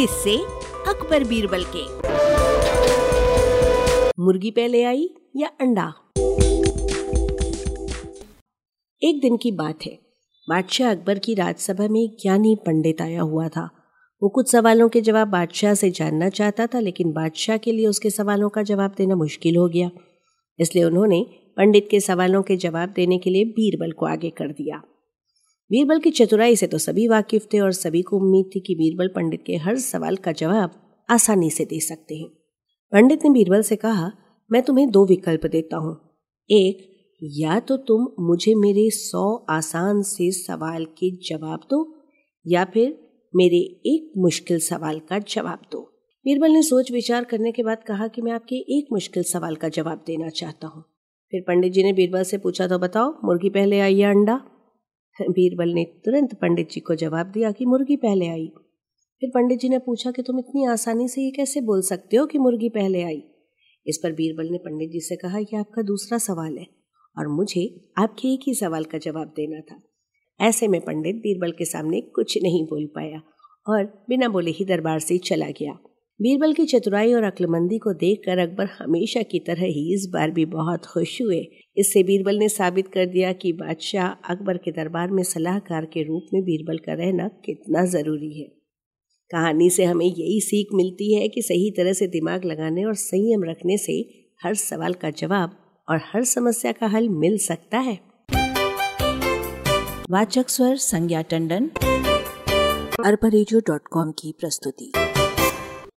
किससे अकबर बीरबल के। मुर्गी पहले आई या अंडा? एक दिन की बात है। बादशाह अकबर की राजसभा में ज्ञानी पंडित आया हुआ था। वो कुछ सवालों के जवाब बादशाह से जानना चाहता था, लेकिन बादशाह के लिए उसके सवालों का जवाब देना मुश्किल हो गया। इसलिए उन्होंने पंडित के सवालों के जवाब देने के लिए बीरबल को आगे कर दिया। बीरबल की चतुराई से तो सभी वाकिफ थे और सभी को उम्मीद थी कि बीरबल पंडित के हर सवाल का जवाब आसानी से दे सकते हैं। पंडित ने बीरबल से कहा, मैं तुम्हें दो विकल्प देता हूँ। एक, या तो तुम मुझे मेरे सौ आसान से सवाल के जवाब दो, या फिर मेरे एक मुश्किल सवाल का जवाब दो। बीरबल ने सोच विचार करने के बाद कहा कि मैं आपके एक मुश्किल सवाल का जवाब देना चाहता हूँ। फिर पंडित जी ने बीरबल से पूछा तो बताओ, मुर्गी पहले आई या अंडा? बीरबल ने तुरंत पंडित जी को जवाब दिया कि मुर्गी पहले आई। फिर पंडित जी ने पूछा कि तुम इतनी आसानी से ये कैसे बोल सकते हो कि मुर्गी पहले आई? इस पर बीरबल ने पंडित जी से कहा कि आपका दूसरा सवाल है और मुझे आपके एक ही सवाल का जवाब देना था। ऐसे में पंडित बीरबल के सामने कुछ नहीं बोल पाया और बिना बोले ही दरबार से चला गया। बीरबल की चतुराई और अक्लमंदी को देखकर अकबर हमेशा की तरह ही इस बार भी बहुत खुश हुए। इससे बीरबल ने साबित कर दिया कि बादशाह अकबर के दरबार में सलाहकार के रूप में बीरबल का रहना कितना ज़रूरी है। कहानी से हमें यही सीख मिलती है कि सही तरह से दिमाग लगाने और संयम रखने से हर सवाल का जवाब और हर समस्या का हल मिल सकता है। वाचक स्वर संज्ञा टंडन। अरबा की प्रस्तुति।